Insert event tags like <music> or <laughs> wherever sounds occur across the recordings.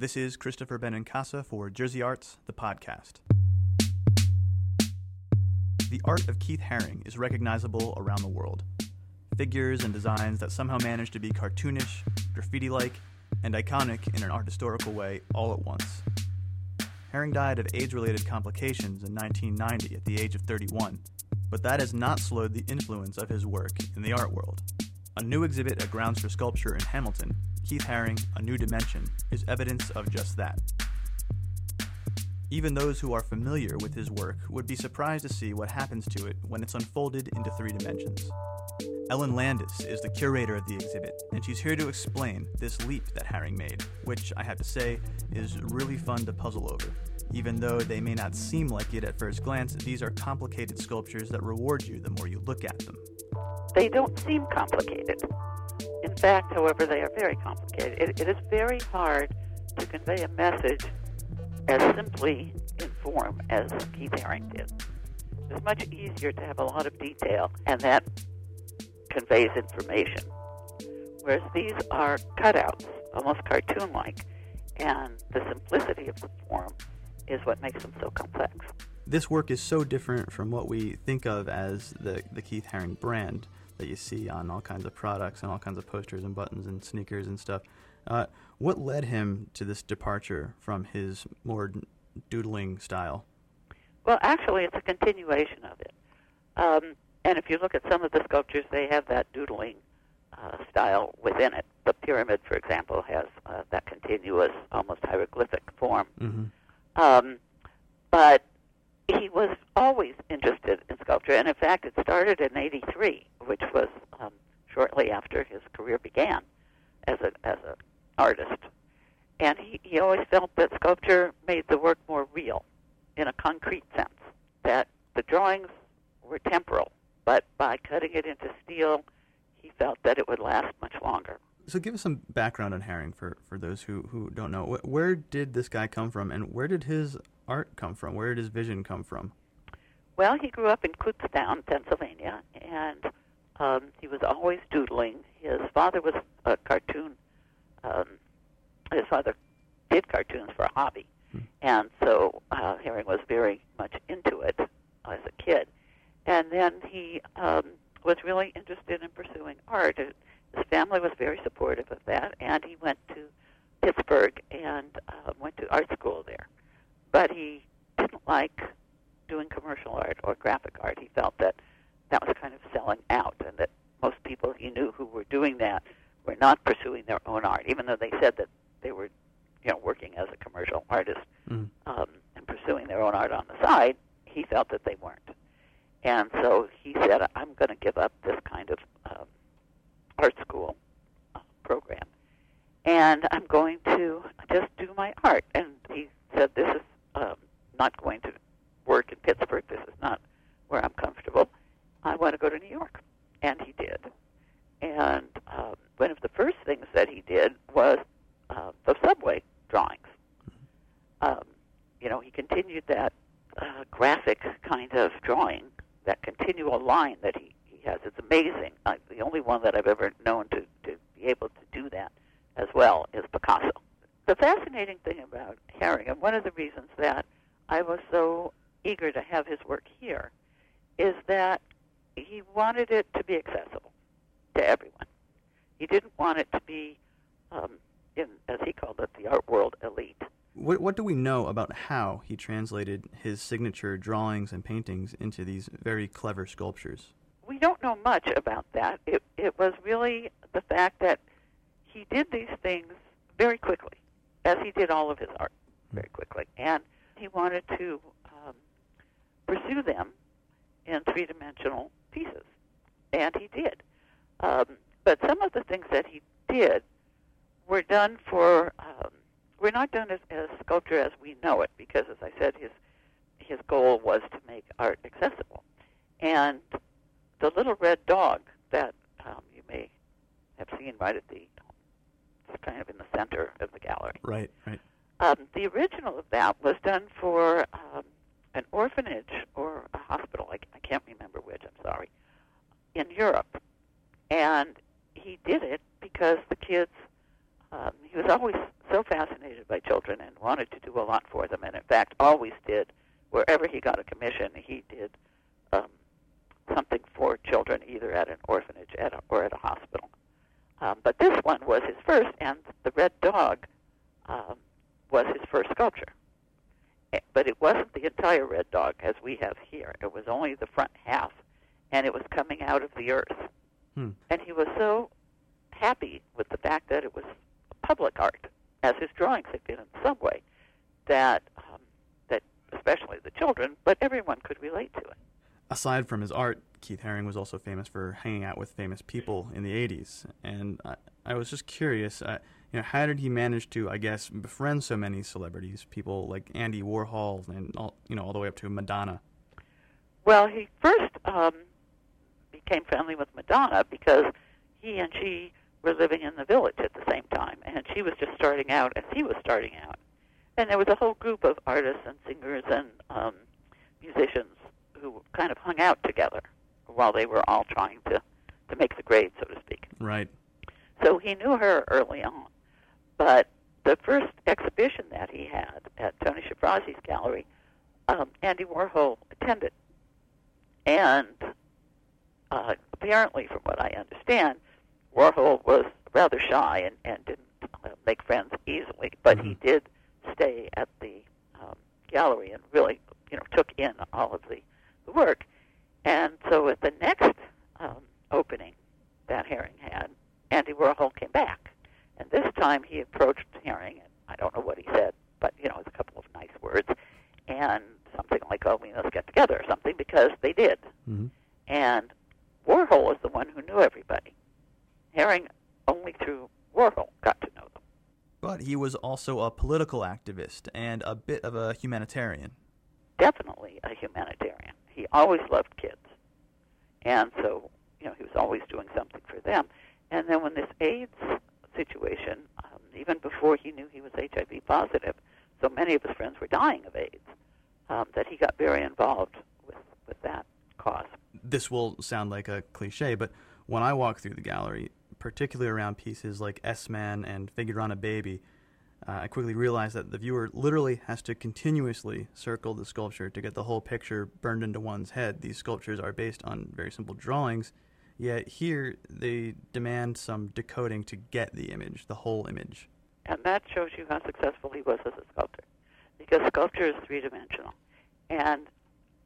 This is Christopher Benincasa for Jersey Arts, the podcast. The art of Keith Haring is recognizable around the world. Figures and designs that somehow manage to be cartoonish, graffiti like, and iconic in an art historical way all at once. Haring died of AIDS related complications in 1990 at the age of 31, but that has not slowed the influence of his work in the art world. A new exhibit at Grounds for Sculpture in Hamilton, Keith Haring, A New Dimension, is evidence of just that. Even those who are familiar with his work would be surprised to see what happens to it when it's unfolded into three dimensions. Ellen Landis is the curator of the exhibit, and she's here to explain this leap that Haring made, which I have to say is really fun to puzzle over. Even though they may not seem like it at first glance, these are complicated sculptures that reward you the more you look at them. They don't seem complicated. In fact, however, they are very complicated. it, it is very hard to convey a message as simply in form as Keith Haring did. It's much easier to have a lot of detail, and that conveys information. Whereas these are cutouts, almost cartoon like, and the simplicity of the form is what makes them so complex. This work is so different from what we think of as the, the Keith Haring brand that you see on all kinds of products and all kinds of posters and buttons and sneakers and stuff. Uh, what led him to this departure from his more doodling style? Well, actually, it's a continuation of it. Um, and if you look at some of the sculptures, they have that doodling uh, style within it. The pyramid, for example, has uh, that continuous, almost hieroglyphic form. Mm-hmm. Um, but he was always interested in sculpture, and in fact, it started in '83, which was um, shortly after his career began as a as an artist. And he, he always felt that sculpture made the work more real, in a concrete sense. That the drawings were temporal, but by cutting it into steel, he felt that it would last much longer. So give us some background on Haring for, for those who, who don't know. Where did this guy come from, and where did his art come from? Where did his vision come from? Well, he grew up in Kutztown, Pennsylvania, and um, he was always doodling. His father was a cartoon. Um, his father did cartoons for a hobby, hmm. and so uh, Haring was very much into it as a kid. And then he um, was really interested in pursuing art. His family was very supportive of that, and he went to Pittsburgh and uh, went to art school there. But he didn't like doing commercial art or graphic art. He felt that that was kind of selling out, and that most people he knew who were doing that were not pursuing their own art, even though they said that they were, you know, working as a commercial artist mm. um, and pursuing their own art on the side. He felt that they weren't. And so he said, I'm going to give up this kind of um, art school uh, program. And I'm going to just do my art. And he said, This is um, not going to work in Pittsburgh. This is not where I'm comfortable. I want to go to New York. And he did. And um, one of the first things that he did was uh, the subway drawings. Um, you know, he continued that uh, graphic kind of drawing that continual line that he, he has. It's amazing. Uh, the only one that I've ever known to, to be able to do that as well is Picasso. The fascinating thing about Haring, and one of the reasons that I was so eager to have his work here, is that he wanted it to be accessible to everyone. He didn't want it to be, um, in, as he called it, the art world elite. What, what do we know about how he translated his signature drawings and paintings into these very clever sculptures? We don't know much about that. It, it was really the fact that he did these things very quickly, as he did all of his art very hmm. quickly. And he wanted to pursue them in three dimensional pieces. And he did. Um, but some of the things that he did were done for um, we're not done as, as sculpture as we know it because, as I said, his his goal was to make art accessible. And the little red dog that um, you may have seen right at the it's kind of in the center of the gallery. Right, right. Um, the original of that was done for um, an orphanage or a hospital. I, I can't remember which. I'm sorry. In Europe, and he did it because the kids. He was always so fascinated by children and wanted to do a lot for them, and in fact always did. Wherever he got a commission, he did um, something for children, either at an orphanage at a, or at a hospital. Um, but this one was his first, and the red dog um, was his first sculpture. But it wasn't the entire red dog as we have here. It was only the front half, and it was coming out of the earth. Hmm. And he was so happy with the fact that it was public art, as his drawings had been in some way, that um, that especially the children, but everyone could relate to it. Aside from his art, Keith Haring was also famous for hanging out with famous people in the 80s. And I, I was just curious, uh, you know, how did he manage to, I guess, befriend so many celebrities, people like Andy Warhol and all, you know, all the way up to Madonna? Well, he first um, became friendly with Madonna because he and she were living in the village at the same time, and she was just starting out as he was starting out. And there was a whole group of artists and singers and um, musicians who kind of hung out together while they were all trying to to make the grade, so to speak. Right. So he knew her early on. But the first exhibition that he had at Tony Shafrazi's gallery, um, Andy Warhol attended. And uh, apparently, from what I understand, Warhol was rather shy and, and didn't uh, make friends easily, but he Mhm. did stay at the um, gallery and really, you know, took in all of the, the work. And so at the next um, opening that Haring had, Andy Warhol came back. And this time he approached Haring, and I don't know what he said, but, you know, it was a couple of nice words, and something like, oh, we must get together or something, because they did. hmm And Warhol was the one who knew everybody. Haring only through Warhol got to know them. But he was also a political activist and a bit of a humanitarian. Definitely a humanitarian. He always loved kids. And so, you know, he was always doing something for them. And then when this AIDS situation, um, even before he knew he was HIV positive, so many of his friends were dying of AIDS, um, that he got very involved with, with that cause. This will sound like a cliche, but when I walk through the gallery, particularly around pieces like S-Man and Figure on a Baby, uh, I quickly realized that the viewer literally has to continuously circle the sculpture to get the whole picture burned into one's head. These sculptures are based on very simple drawings, yet here they demand some decoding to get the image, the whole image. And that shows you how successful he was as a sculptor. Because sculpture is three dimensional. And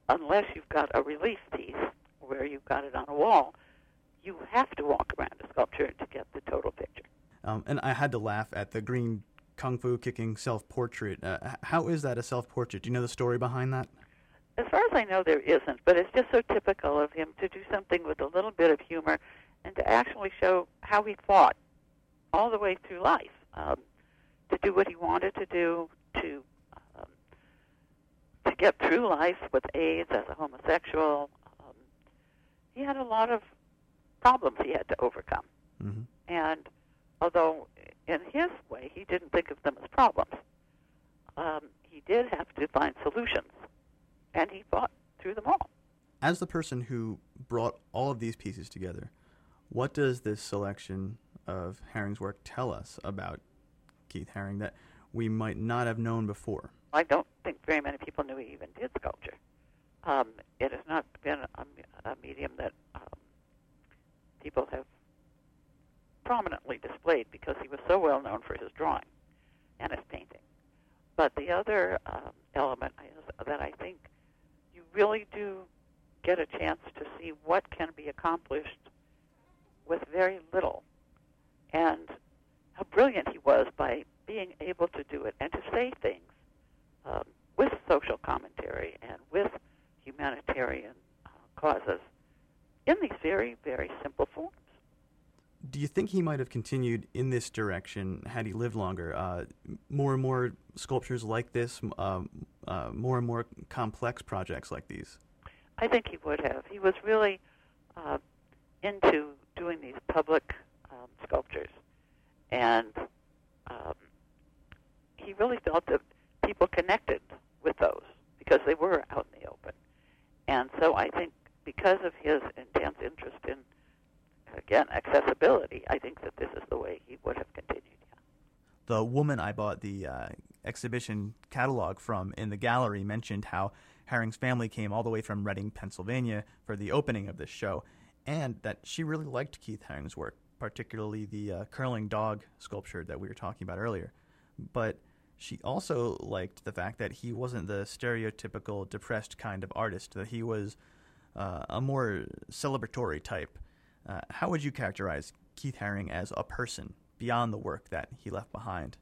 unless you've got a relief piece where you've got it on a wall, you have to walk around a sculpture to get the total picture. Um, and I had to laugh at the green kung fu kicking self portrait. Uh, how is that a self portrait? Do you know the story behind that? As far as I know, there isn't, but it's just so typical of him to do something with a little bit of humor and to actually show how he fought all the way through life um, to do what he wanted to do, to um, to get through life with AIDS as a homosexual. Um, he had a lot of problems he had to overcome, hmm and although in his way he didn't think of them as problems, um, he did have to find solutions, and he fought through them all. As the person who brought all of these pieces together, what does this selection of Haring's work tell us about Keith Haring that we might not have known before? I don't think very many people knew he even did sculpture. Um, it has not been a, a medium that um, people have prominently displayed because he was so well known for his drawing and his painting. But the other um, element is that I think you really do get a chance to see what can be accomplished with very little, and how brilliant he was by being able to do it and to say things um, with social commentary and with humanitarian uh, causes in these very, very simple forms. Do you think he might have continued in this direction had he lived longer? Uh, more and more sculptures like this, um, uh, more and more complex projects like these. I think he would have. He was really uh, into doing these public um, sculptures, and um, he really felt that people connected with those because they were out in the open. And so I think because of his intense interest in, again, accessibility, I think that this is the way he would have continued. The woman I bought the uh, exhibition catalog from in the gallery mentioned how Haring's family came all the way from Reading, Pennsylvania for the opening of this show, and that she really liked Keith Haring's work, particularly the uh, curling dog sculpture that we were talking about earlier. But she also liked the fact that he wasn't the stereotypical depressed kind of artist, that he was uh, a more celebratory type. Uh, how would you characterize Keith Haring as a person beyond the work that he left behind?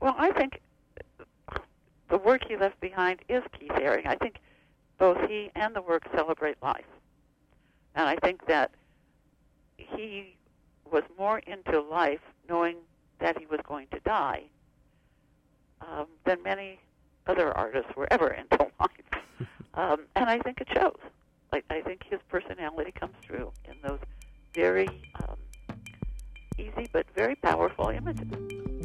Well, I think the work he left behind is Keith Haring. I think both he and the work celebrate life. And I think that he was more into life knowing that he was going to die um, than many other artists were ever <laughs> into life. <laughs> um, and I think it shows. Like I think his personality comes through in those very um, easy but very powerful images.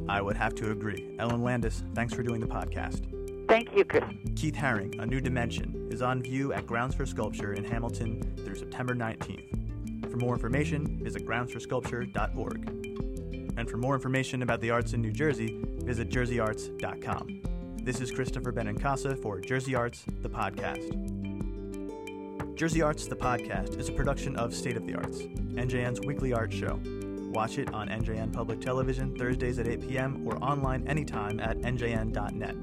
I would have to agree. Ellen Landis, thanks for doing the podcast. Thank you, Chris. Keith Haring, A New Dimension, is on view at Grounds for Sculpture in Hamilton through September 19th. For more information, visit groundsforsculpture.org. And for more information about the arts in New Jersey, visit jerseyarts.com. This is Christopher Benincasa for Jersey Arts, the podcast. Jersey Arts, the podcast, is a production of State of the Arts, NJN's weekly art show. Watch it on NJN Public Television Thursdays at 8 p.m. or online anytime at njn.net.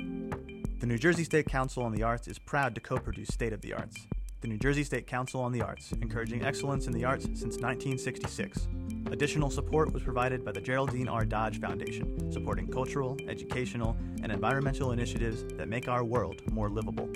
The New Jersey State Council on the Arts is proud to co produce State of the Arts. The New Jersey State Council on the Arts, encouraging excellence in the arts since 1966. Additional support was provided by the Geraldine R. Dodge Foundation, supporting cultural, educational, and environmental initiatives that make our world more livable.